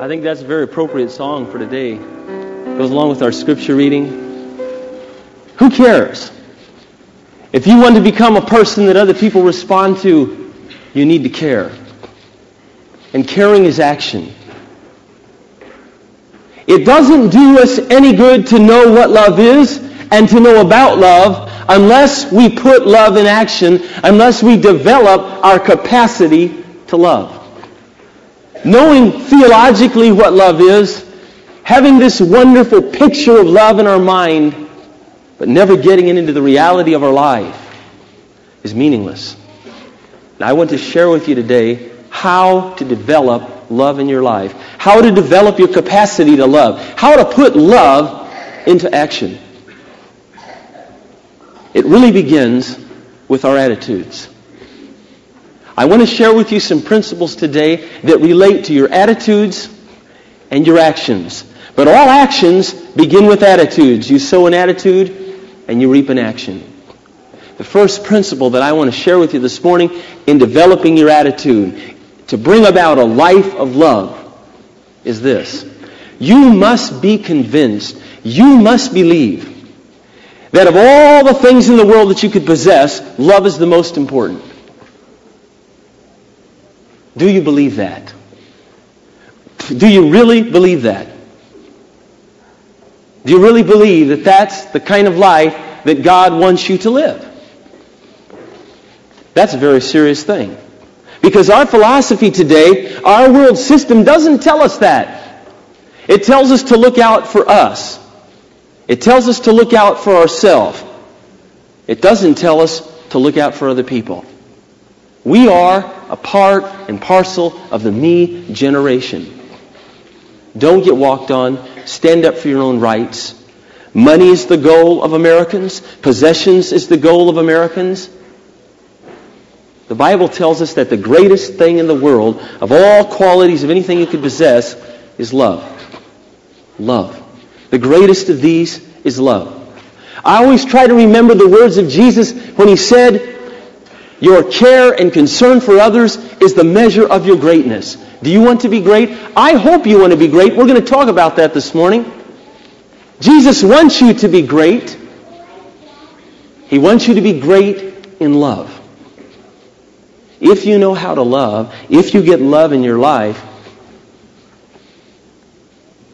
I think that's a very appropriate song for today. It Goes along with our scripture reading. Who cares? If you want to become a person that other people respond to, you need to care. And caring is action. It doesn't do us any good to know what love is and to know about love unless we put love in action, unless we develop our capacity to love. Knowing theologically what love is, having this wonderful picture of love in our mind, but never getting it into the reality of our life is meaningless. And I want to share with you today how to develop love in your life, how to develop your capacity to love, how to put love into action. It really begins with our attitudes. I want to share with you some principles today that relate to your attitudes and your actions. But all actions begin with attitudes. You sow an attitude and you reap an action. The first principle that I want to share with you this morning in developing your attitude to bring about a life of love is this. You must be convinced, you must believe that of all the things in the world that you could possess, love is the most important. Do you believe that? Do you really believe that? Do you really believe that that's the kind of life that God wants you to live? That's a very serious thing. Because our philosophy today, our world system doesn't tell us that. It tells us to look out for us. It tells us to look out for ourselves. It doesn't tell us to look out for other people. We are a part and parcel of the me generation. Don't get walked on. Stand up for your own rights. Money is the goal of Americans. Possessions is the goal of Americans. The Bible tells us that the greatest thing in the world, of all qualities of anything you could possess, is love. Love. The greatest of these is love. I always try to remember the words of Jesus when he said, Your care and concern for others is the measure of your greatness. Do you want to be great? I hope you want to be great. We're going to talk about that this morning. Jesus wants you to be great. He wants you to be great in love. If you know how to love, if you get love in your life,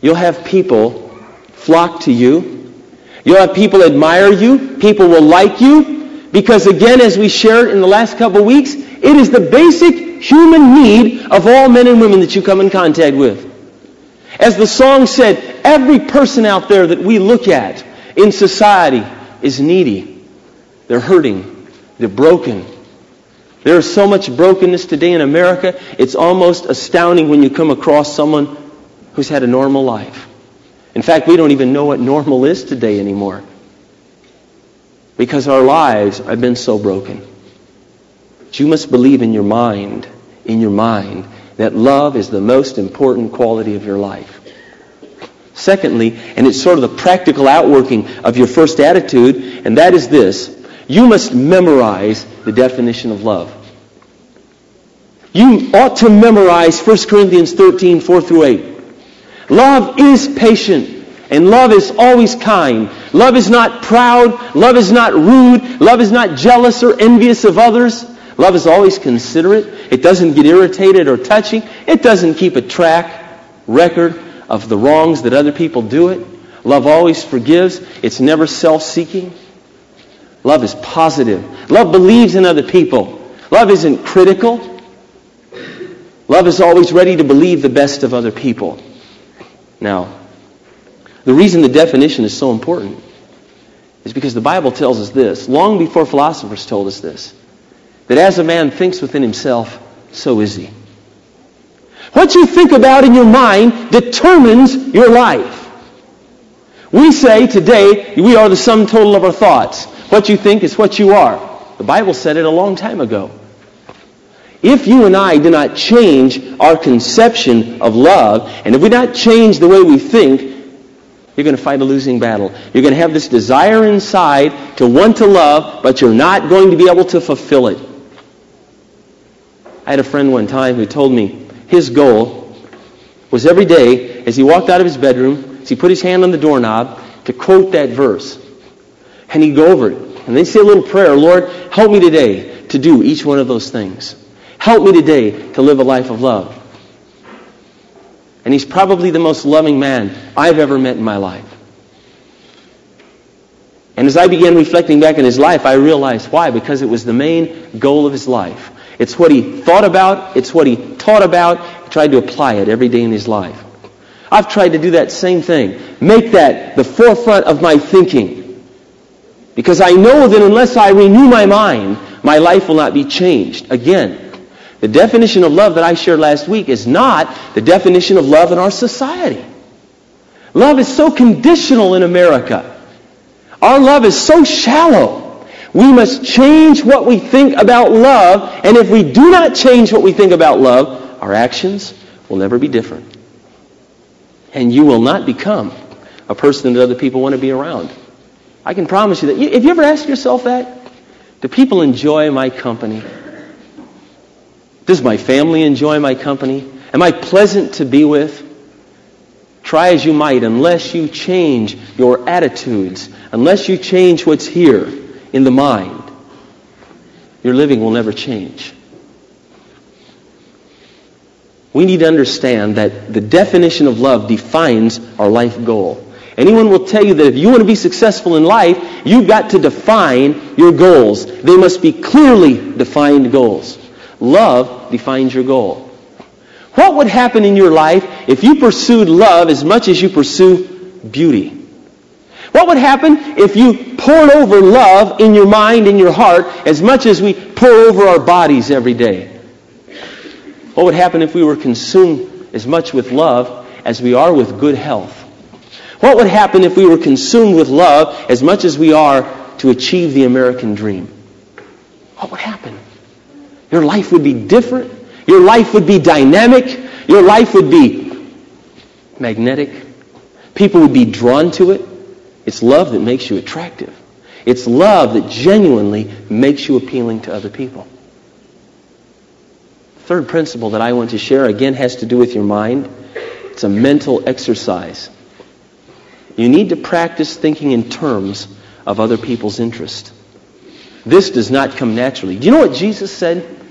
you'll have people flock to you. You'll have people admire you. People will like you. Because again, as we shared in the last couple of weeks, it is the basic human need of all men and women that you come in contact with. As the song said, every person out there that we look at in society is needy. They're hurting. They're broken. There is so much brokenness today in America, it's almost astounding when you come across someone who's had a normal life. In fact, we don't even know what normal is today anymore because our lives have been so broken. But you must believe in your mind, in your mind, that love is the most important quality of your life. Secondly, and it's sort of the practical outworking of your first attitude, and that is this. You must memorize the definition of love. You ought to memorize 1 Corinthians 13, 4 through 8. Love is patient, and love is always kind. Love is not proud. Love is not rude. Love is not jealous or envious of others. Love is always considerate. It doesn't get irritated or touchy. It doesn't keep a track, record of the wrongs that other people do it. Love always forgives. It's never self-seeking. Love is positive. Love believes in other people. Love isn't critical. Love is always ready to believe the best of other people. Now, the reason the definition is so important is because the Bible tells us this, long before philosophers told us this, that as a man thinks within himself, so is he. What you think about in your mind determines your life. We say today we are the sum total of our thoughts. What you think is what you are. The Bible said it a long time ago. If you and I do not change our conception of love, and if we do not change the way we think, you're going to fight a losing battle. You're going to have this desire inside to want to love, but you're not going to be able to fulfill it. I had a friend one time who told me his goal was every day as he walked out of his bedroom, as he put his hand on the doorknob, to quote that verse. And he'd go over it. And then say a little prayer, Lord, help me today to do each one of those things. Help me today to live a life of love. And he's probably the most loving man I've ever met in my life. And as I began reflecting back in his life, I realized why. Because it was the main goal of his life. It's what he thought about. It's what he taught about. He tried to apply it every day in his life. I've tried to do that same thing. Make that the forefront of my thinking. Because I know that unless I renew my mind, my life will not be changed. Again, the definition of love that I shared last week is not the definition of love in our society. Love is so conditional in America. Our love is so shallow. We must change what we think about love, and if we do not change what we think about love, our actions will never be different. And you will not become a person that other people want to be around. I can promise you that. Have you ever asked yourself that? Do people enjoy my company? Does my family enjoy my company? Am I pleasant to be with? Try as you might, unless you change your attitudes, unless you change what's here in the mind, your living will never change. We need to understand that the definition of love defines our life goal. Anyone will tell you that if you want to be successful in life, you've got to define your goals. They must be clearly defined goals. Love defines your goal. What would happen in your life if you pursued love as much as you pursue beauty? What would happen if you poured over love in your mind and your heart as much as we pour over our bodies every day? What would happen if we were consumed as much with love as we are with good health? What would happen if we were consumed with love as much as we are to achieve the American dream? What would happen? Your life would be different. Your life would be dynamic. Your life would be magnetic. People would be drawn to it. It's love that makes you attractive. It's love that genuinely makes you appealing to other people. Third principle that I want to share again has to do with your mind. It's a mental exercise. You need to practice thinking in terms of other people's interest. This does not come naturally. Do you know what Jesus said?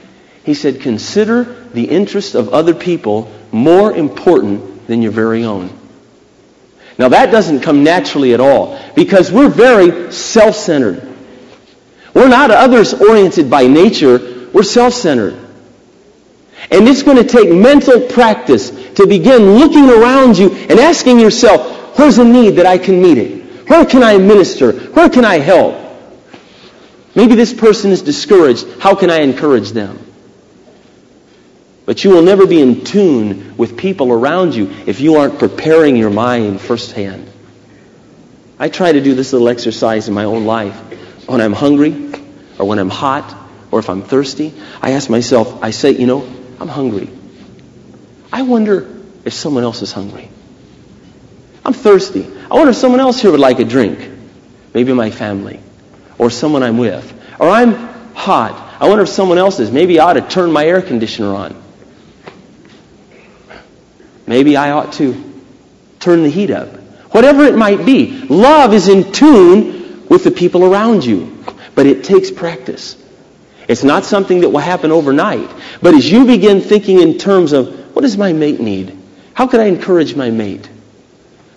He said, consider the interest of other people more important than your very own. Now that doesn't come naturally at all because we're very self-centered. We're not others-oriented by nature. We're self-centered. And it's going to take mental practice to begin looking around you and asking yourself, where's a need that I can meet it? Where can I minister? Where can I help? Maybe this person is discouraged. How can I encourage them? But you will never be in tune with people around you if you aren't preparing your mind firsthand. I try to do this little exercise in my own life. When I'm hungry, or when I'm hot, or if I'm thirsty, I ask myself, I say, you know, I'm hungry. I wonder if someone else is hungry. I'm thirsty. I wonder if someone else here would like a drink. Maybe my family, or someone I'm with. Or I'm hot. I wonder if someone else is. Maybe I ought to turn my air conditioner on. Maybe I ought to turn the heat up. Whatever it might be, love is in tune with the people around you. But it takes practice. It's not something that will happen overnight. But as you begin thinking in terms of, what does my mate need? How can I encourage my mate?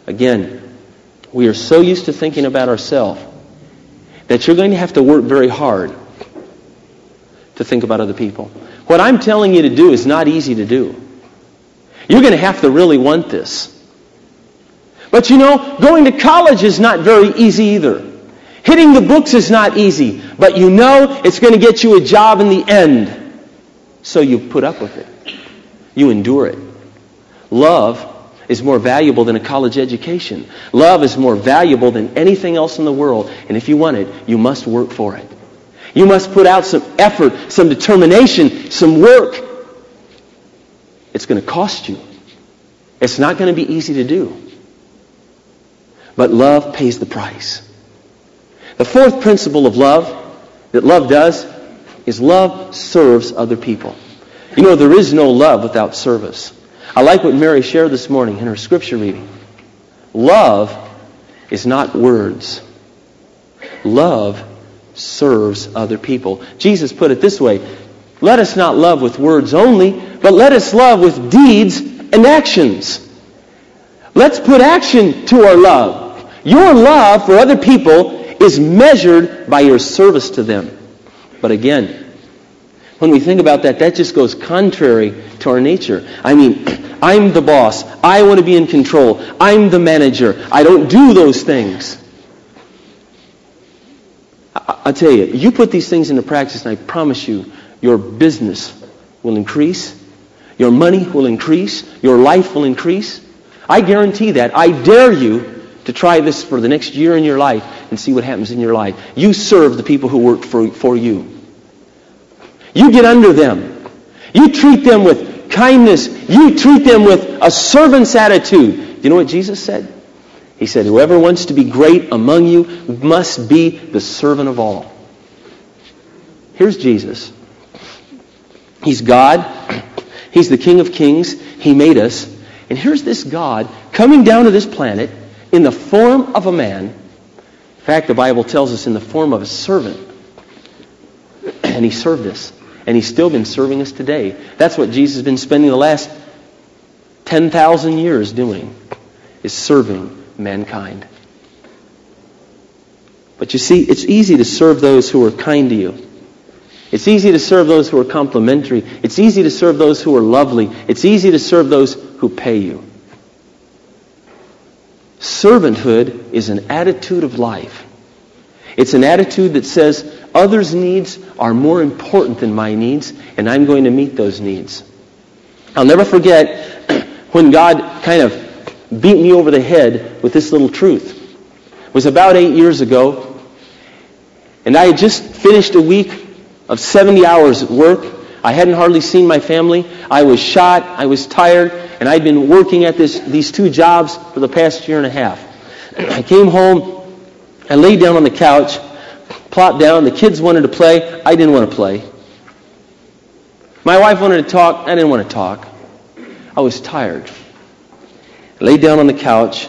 Again, we are so used to thinking about ourselves that you're going to have to work very hard to think about other people. What I'm telling you to do is not easy to do. You're going to have to really want this. But you know, going to college is not very easy either. Hitting the books is not easy. But you know it's going to get you a job in the end. So you put up with it. You endure it. Love is more valuable than a college education. Love is more valuable than anything else in the world. And if you want it, you must work for it. You must put out some effort, some determination, some work. It's going to cost you. It's not going to be easy to do. But love pays the price. The fourth principle of love that love does is love serves other people. You know, there is no love without service. I like what Mary shared this morning in her scripture reading. Love is not words. Love serves other people. Jesus put it this way Let us not love with words only, but let us love with deeds and actions. Let's put action to our love. Your love for other people is measured by your service to them. But again, when we think about that, that just goes contrary to our nature. I mean, I'm the boss. I want to be in control. I'm the manager. I don't do those things. I, I tell you, you put these things into practice, and I promise you, your business will increase. Your money will increase. Your life will increase. I guarantee that. I dare you to try this for the next year in your life and see what happens in your life. You serve the people who work for, for you. You get under them. You treat them with kindness. You treat them with a servant's attitude. Do you know what Jesus said? He said, Whoever wants to be great among you must be the servant of all. Here's Jesus. He's God. He's the King of Kings. He made us. And here's this God coming down to this planet in the form of a man. In fact, the Bible tells us in the form of a servant. And he served us. And he's still been serving us today. That's what Jesus has been spending the last 10,000 years doing, is serving mankind. But you see, it's easy to serve those who are kind to you. It's easy to serve those who are complimentary. It's easy to serve those who are lovely. It's easy to serve those who pay you. Servanthood is an attitude of life. It's an attitude that says others' needs are more important than my needs, and I'm going to meet those needs. I'll never forget when God kind of beat me over the head with this little truth. It was about eight years ago, and I had just finished a week of 70 hours at work. I hadn't hardly seen my family. I was shot. I was tired. And I'd been working at this, these two jobs for the past year and a half. I came home. I laid down on the couch, plopped down. The kids wanted to play. I didn't want to play. My wife wanted to talk. I didn't want to talk. I was tired. I laid down on the couch.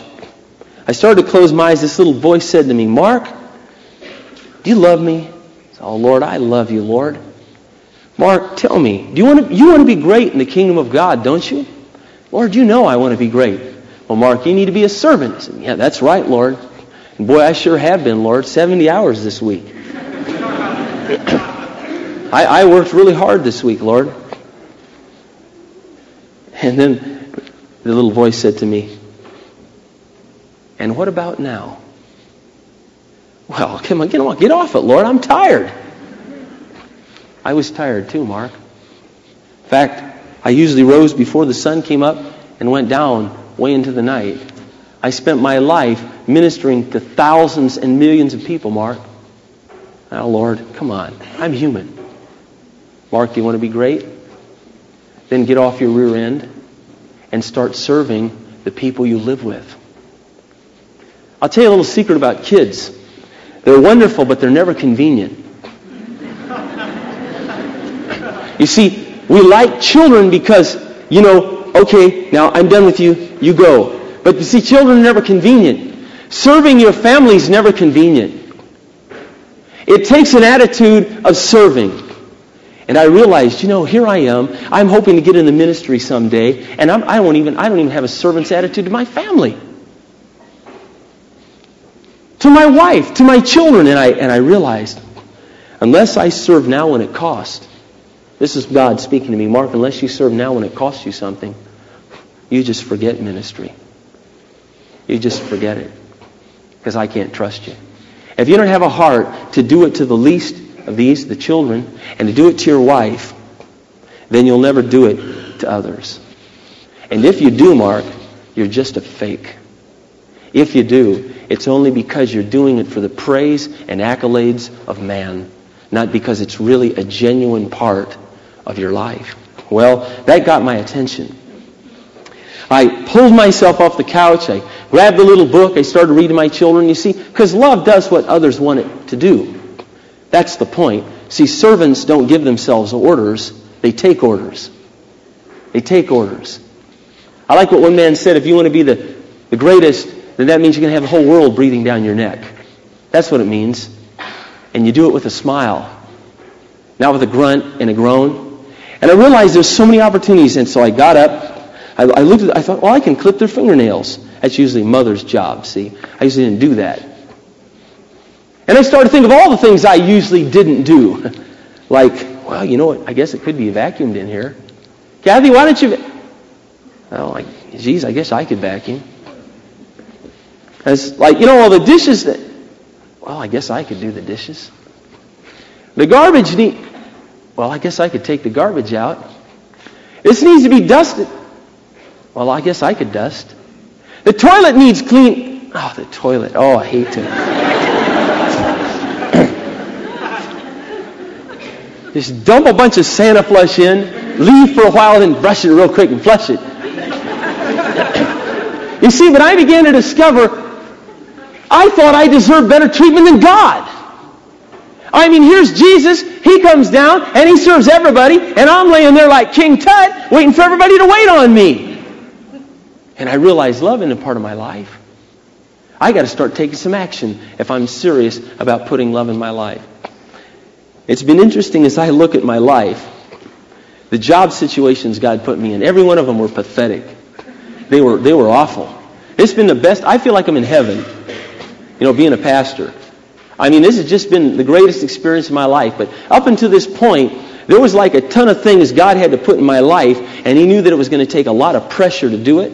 I started to close my eyes. This little voice said to me, Mark, do you love me? Oh, Lord, I love you, Lord. Mark, tell me, do you want to, you want to be great in the kingdom of God, don't you? Lord, you know I want to be great. Well, Mark, you need to be a servant. Said, yeah, that's right, Lord. And boy, I sure have been, Lord. 70 hours this week. I, I worked really hard this week, Lord. And then the little voice said to me, And what about now? Well, come on, get, on, get off it, Lord. I'm tired. I was tired too, Mark. In fact, I usually rose before the sun came up and went down way into the night. I spent my life ministering to thousands and millions of people, Mark. Now, Lord, come on. I'm human. Mark, do you want to be great? Then get off your rear end and start serving the people you live with. I'll tell you a little secret about kids. They're wonderful, but they're never convenient. You see, we like children because, you know, okay, now I'm done with you, you go. But you see, children are never convenient. Serving your family is never convenient. It takes an attitude of serving. And I realized, you know, here I am. I'm hoping to get in the ministry someday, and I'm, I, won't even, I don't even have a servant's attitude to my family, to my wife, to my children. And I, and I realized, unless I serve now when it costs, this is God speaking to me. Mark, unless you serve now when it costs you something, you just forget ministry. You just forget it. Because I can't trust you. If you don't have a heart to do it to the least of these, the children, and to do it to your wife, then you'll never do it to others. And if you do, Mark, you're just a fake. If you do, it's only because you're doing it for the praise and accolades of man, not because it's really a genuine part of your life. Well, that got my attention. I pulled myself off the couch. I grabbed the little book. I started reading my children. You see, because love does what others want it to do. That's the point. See, servants don't give themselves orders. They take orders. They take orders. I like what one man said if you want to be the, the greatest, then that means you're going to have the whole world breathing down your neck. That's what it means. And you do it with a smile, not with a grunt and a groan. And I realized there's so many opportunities, and so I got up. I, I looked at I thought, well, I can clip their fingernails. That's usually mother's job, see? I usually didn't do that. And I started to think of all the things I usually didn't do. like, well, you know what? I guess it could be vacuumed in here. Kathy, why don't you... Oh, like, geez, I guess I could vacuum. It's like, you know, all the dishes that... Well, I guess I could do the dishes. The garbage need... Well, I guess I could take the garbage out. This needs to be dusted. Well, I guess I could dust. The toilet needs clean. Oh, the toilet. Oh, I hate to. Just dump a bunch of Sani-Flush in, leave for a while, then brush it real quick and flush it. you see, but I began to discover I thought I deserved better treatment than God. I mean, here's Jesus. He comes down and he serves everybody, and I'm laying there like King Tut, waiting for everybody to wait on me. And I realized love isn't a part of my life. I got to start taking some action if I'm serious about putting love in my life. It's been interesting as I look at my life, the job situations God put me in, every one of them were pathetic. They were, they were awful. It's been the best. I feel like I'm in heaven, you know, being a pastor. I mean, this has just been the greatest experience of my life. But up until this point, there was like a ton of things God had to put in my life, and He knew that it was going to take a lot of pressure to do it.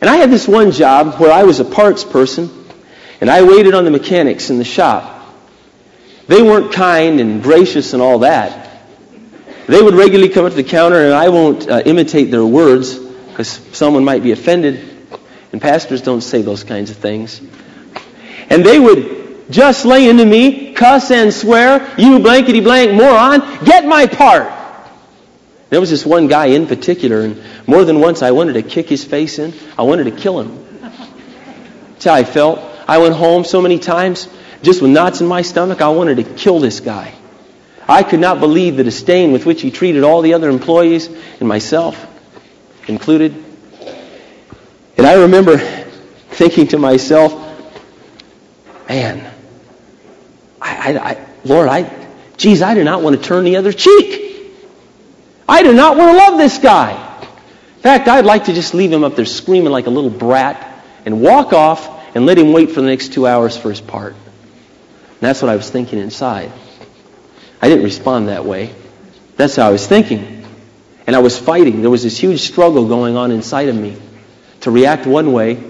And I had this one job where I was a parts person, and I waited on the mechanics in the shop. They weren't kind and gracious and all that. They would regularly come up to the counter, and I won't uh, imitate their words because someone might be offended, and pastors don't say those kinds of things. And they would just lay into me, cuss and swear, you blankety blank moron, get my part. There was this one guy in particular, and more than once I wanted to kick his face in. I wanted to kill him. That's how I felt. I went home so many times, just with knots in my stomach, I wanted to kill this guy. I could not believe the disdain with which he treated all the other employees and myself included. And I remember thinking to myself, man, I, I, I Lord, I, geez, I do not want to turn the other cheek. I do not want to love this guy. In fact, I'd like to just leave him up there screaming like a little brat and walk off and let him wait for the next two hours for his part. And that's what I was thinking inside. I didn't respond that way. That's how I was thinking. And I was fighting. There was this huge struggle going on inside of me to react one way,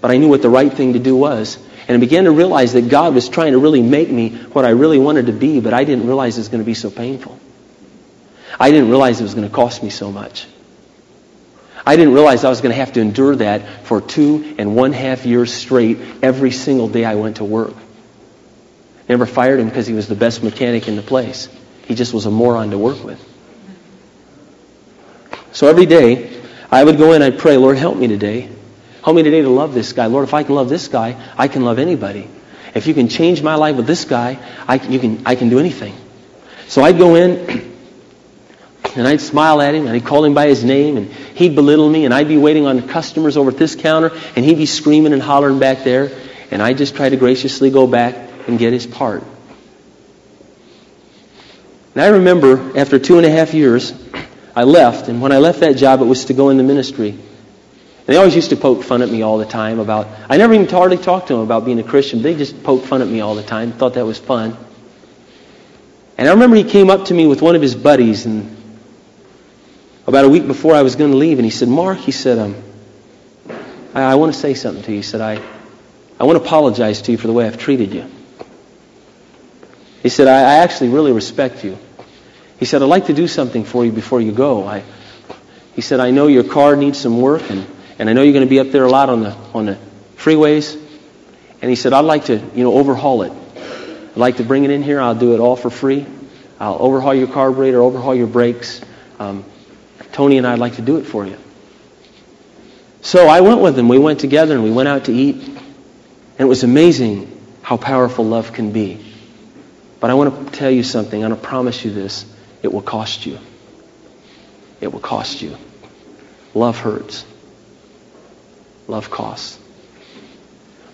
but I knew what the right thing to do was. And I began to realize that God was trying to really make me what I really wanted to be, but I didn't realize it was going to be so painful. I didn't realize it was going to cost me so much. I didn't realize I was going to have to endure that for two and one half years straight every single day I went to work. Never fired him because he was the best mechanic in the place. He just was a moron to work with. So every day, I would go in I'd pray, Lord, help me today. Help me today to love this guy. Lord, if I can love this guy, I can love anybody. If you can change my life with this guy, I, you can, I can do anything. So I'd go in and I'd smile at him, and I'd call him by his name, and he'd belittle me, and I'd be waiting on customers over at this counter, and he'd be screaming and hollering back there, and I'd just try to graciously go back and get his part. And I remember after two and a half years, I left, and when I left that job, it was to go in the ministry. They always used to poke fun at me all the time about, I never even hardly talked to them about being a Christian. They just poked fun at me all the time, thought that was fun. And I remember he came up to me with one of his buddies, and about a week before I was going to leave, and he said, Mark, he said, um, I, I want to say something to you. He said, I, I want to apologize to you for the way I've treated you. He said, I, I actually really respect you. He said, I'd like to do something for you before you go. I, he said, I know your car needs some work, and, and I know you're going to be up there a lot on the, on the freeways. And he said, I'd like to, you know, overhaul it. I'd like to bring it in here. I'll do it all for free. I'll overhaul your carburetor, overhaul your brakes. Um, Tony and I'd like to do it for you. So I went with him. We went together and we went out to eat. And it was amazing how powerful love can be. But I want to tell you something. I want to promise you this. It will cost you. It will cost you. Love hurts. Love costs.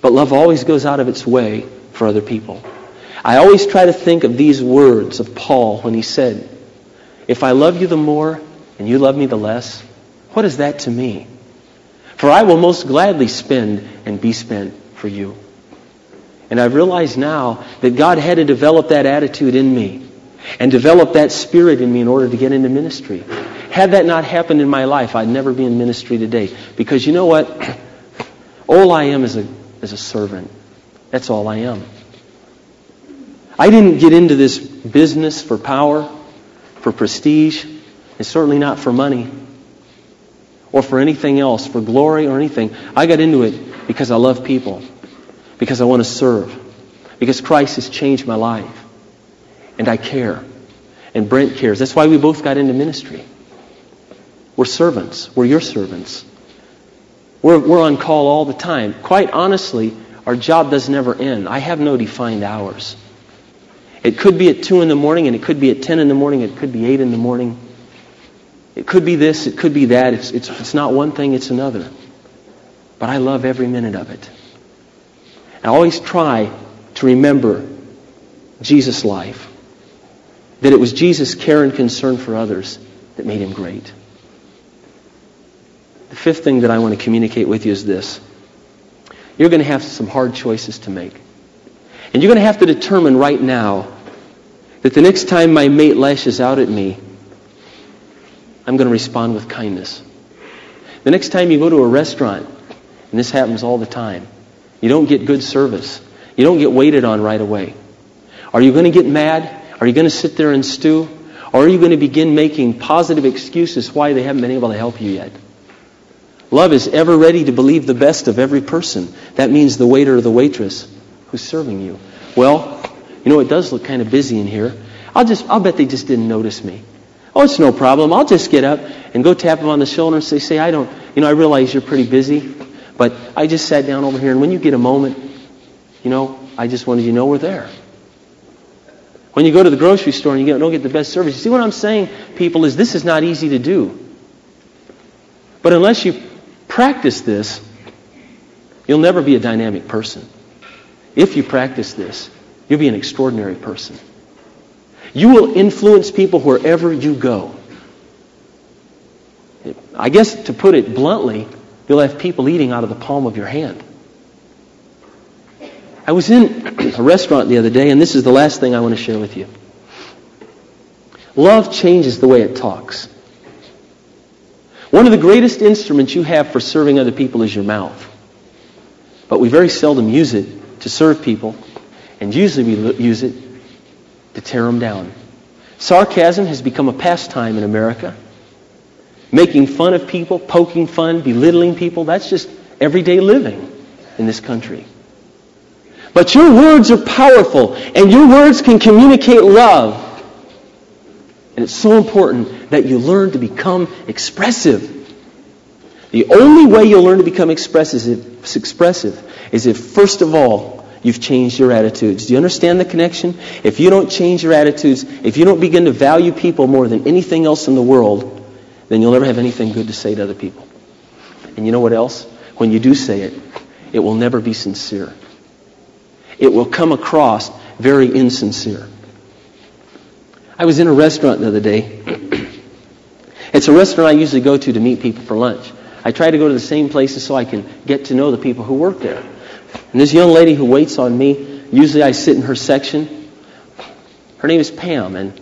But love always goes out of its way for other people. I always try to think of these words of Paul when he said, If I love you the more and you love me the less, what is that to me? For I will most gladly spend and be spent for you. And I've realized now that God had to develop that attitude in me and develop that spirit in me in order to get into ministry. Had that not happened in my life, I'd never be in ministry today. Because you know what? All I am is a, is a servant. That's all I am. I didn't get into this business for power, for prestige, and certainly not for money or for anything else, for glory or anything. I got into it because I love people, because I want to serve, because Christ has changed my life. And I care. And Brent cares. That's why we both got into ministry. We're servants. We're your servants. We're, we're on call all the time. Quite honestly, our job does never end. I have no defined hours. It could be at 2 in the morning, and it could be at 10 in the morning, it could be 8 in the morning. It could be this, it could be that. It's, it's, it's not one thing, it's another. But I love every minute of it. I always try to remember Jesus' life. That it was Jesus' care and concern for others that made him great. The fifth thing that I want to communicate with you is this. You're going to have some hard choices to make. And you're going to have to determine right now that the next time my mate lashes out at me, I'm going to respond with kindness. The next time you go to a restaurant, and this happens all the time, you don't get good service. You don't get waited on right away. Are you going to get mad? Are you going to sit there and stew? Or are you going to begin making positive excuses why they haven't been able to help you yet? Love is ever ready to believe the best of every person. That means the waiter or the waitress who's serving you. Well, you know, it does look kind of busy in here. I'll just, I'll bet they just didn't notice me. Oh, it's no problem. I'll just get up and go tap them on the shoulder and say, say, I don't, you know, I realize you're pretty busy, but I just sat down over here and when you get a moment, you know, I just wanted you to know we're there. When you go to the grocery store and you don't get the best service, you see what I'm saying, people, is this is not easy to do. But unless you practice this, you'll never be a dynamic person. If you practice this, you'll be an extraordinary person. You will influence people wherever you go. I guess to put it bluntly, you'll have people eating out of the palm of your hand. I was in a restaurant the other day, and this is the last thing I want to share with you. Love changes the way it talks. One of the greatest instruments you have for serving other people is your mouth. But we very seldom use it to serve people, and usually we use it to tear them down. Sarcasm has become a pastime in America. Making fun of people, poking fun, belittling people, that's just everyday living in this country. But your words are powerful, and your words can communicate love. And it's so important that you learn to become expressive. The only way you'll learn to become expressive, expressive is if, first of all, you've changed your attitudes. Do you understand the connection? If you don't change your attitudes, if you don't begin to value people more than anything else in the world, then you'll never have anything good to say to other people. And you know what else? When you do say it, it will never be sincere it will come across very insincere. I was in a restaurant the other day. it's a restaurant I usually go to to meet people for lunch. I try to go to the same places so I can get to know the people who work there. And this young lady who waits on me, usually I sit in her section. Her name is Pam, and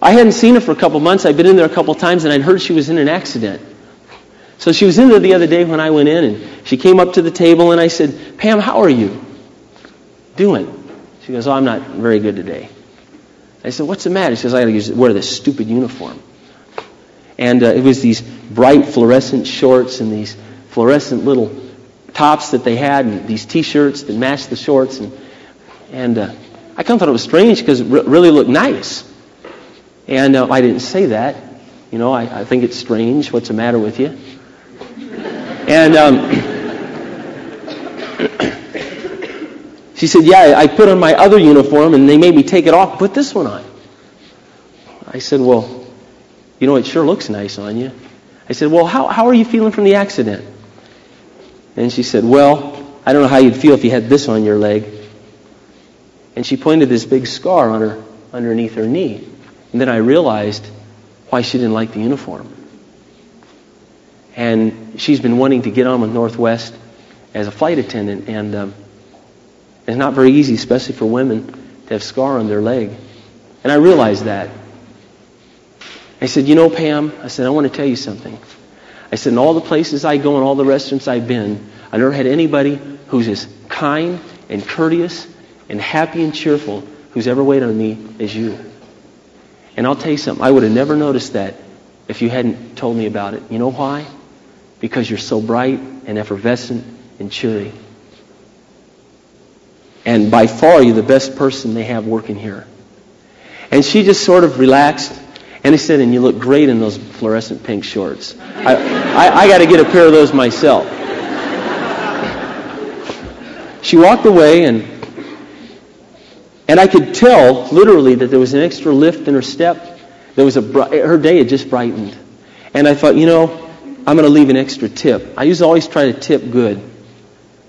I hadn't seen her for a couple months. I'd been in there a couple times, and I'd heard she was in an accident. So she was in there the other day when I went in, and she came up to the table, and I said, Pam, how are you? doing? She goes, oh, I'm not very good today. I said, what's the matter? He says, I got to wear this stupid uniform. And uh, it was these bright fluorescent shorts and these fluorescent little tops that they had and these T-shirts that matched the shorts. And, and uh, I kind of thought it was strange because it re- really looked nice. And uh, I didn't say that. You know, I, I, think it's strange. What's the matter with you? And um, She said, Yeah, I put on my other uniform and they made me take it off, put this one on. I said, Well, you know, it sure looks nice on you. I said, Well, how, how are you feeling from the accident? And she said, Well, I don't know how you'd feel if you had this on your leg. And she pointed this big scar on her underneath her knee. And then I realized why she didn't like the uniform. And she's been wanting to get on with Northwest as a flight attendant, and um, it's not very easy, especially for women, to have scar on their leg. And I realized that. I said, You know, Pam, I said, I want to tell you something. I said, In all the places I go and all the restaurants I've been, I never had anybody who's as kind and courteous and happy and cheerful who's ever waited on me as you. And I'll tell you something, I would have never noticed that if you hadn't told me about it. You know why? Because you're so bright and effervescent and cheery. And by far, you're the best person they have working here. And she just sort of relaxed. And he said, and you look great in those fluorescent pink shorts. I, I, I got to get a pair of those myself. She walked away, and and I could tell literally that there was an extra lift in her step. There was a her day had just brightened, and I thought, you know, I'm going to leave an extra tip. I used to always try to tip good,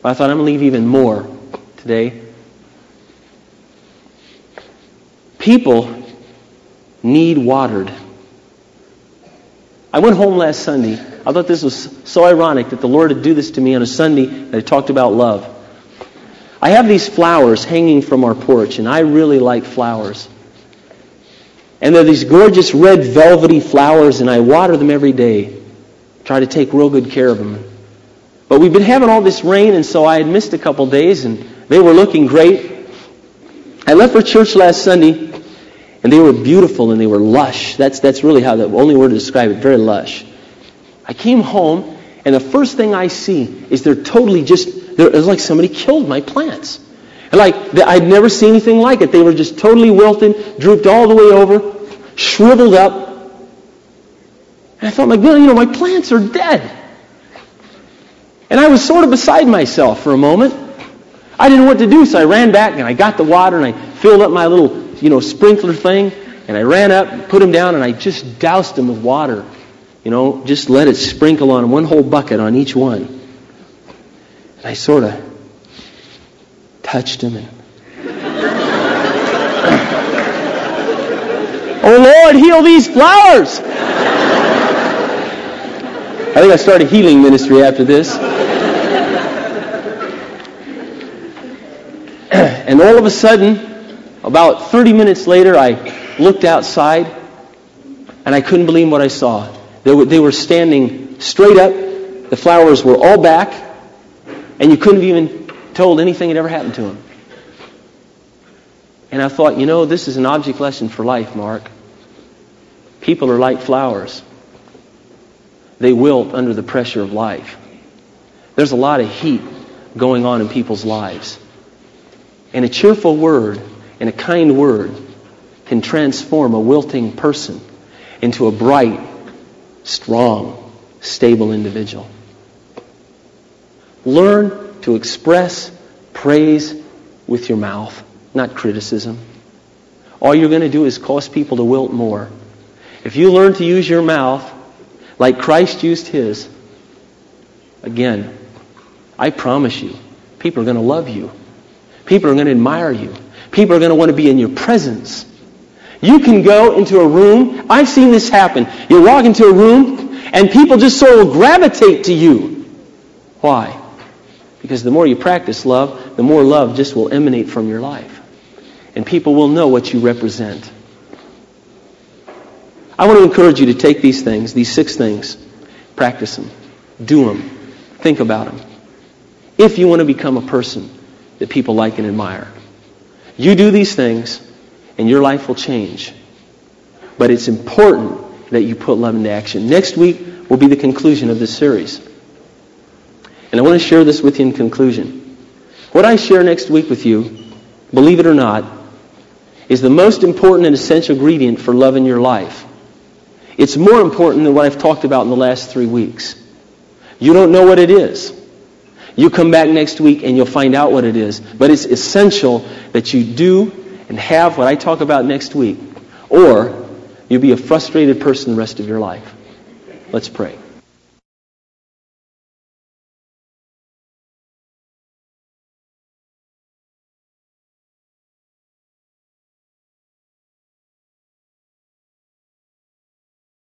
but I thought I'm going to leave even more today. People need watered. I went home last Sunday. I thought this was so ironic that the Lord would do this to me on a Sunday that I talked about love. I have these flowers hanging from our porch, and I really like flowers. And they're these gorgeous red velvety flowers, and I water them every day. Try to take real good care of them. But we've been having all this rain, and so I had missed a couple days, and they were looking great. I left for church last Sunday, and they were beautiful and they were lush. That's, that's really how the only word to describe it, very lush. I came home, and the first thing I see is they're totally just it was like somebody killed my plants. And like, I'd never seen anything like it. They were just totally wilted, drooped all the way over, shriveled up. And I thought, my God, you know, my plants are dead. And I was sort of beside myself for a moment. I didn't know what to do, so I ran back and I got the water and I filled up my little, you know, sprinkler thing. And I ran up, put them down, and I just doused them with water. You know, just let it sprinkle on one whole bucket on each one. And I sort of touched him and Oh Lord, heal these flowers. I think I started healing ministry after this. And all of a sudden, about 30 minutes later, I looked outside and I couldn't believe what I saw. They were, they were standing straight up. The flowers were all back. And you couldn't have even told anything had ever happened to them. And I thought, you know, this is an object lesson for life, Mark. People are like flowers. They wilt under the pressure of life. There's a lot of heat going on in people's lives. And a cheerful word and a kind word can transform a wilting person into a bright, strong, stable individual. Learn to express praise with your mouth, not criticism. All you're going to do is cause people to wilt more. If you learn to use your mouth like Christ used his, again, I promise you, people are going to love you. People are going to admire you. People are going to want to be in your presence. You can go into a room. I've seen this happen. You walk into a room and people just sort of gravitate to you. Why? Because the more you practice love, the more love just will emanate from your life. And people will know what you represent. I want to encourage you to take these things, these six things, practice them, do them, think about them. If you want to become a person that people like and admire, you do these things and your life will change. But it's important that you put love into action. Next week will be the conclusion of this series. And I want to share this with you in conclusion. What I share next week with you, believe it or not, is the most important and essential ingredient for love in your life. It's more important than what I've talked about in the last three weeks. You don't know what it is. You come back next week and you'll find out what it is. But it's essential that you do and have what I talk about next week, or you'll be a frustrated person the rest of your life. Let's pray.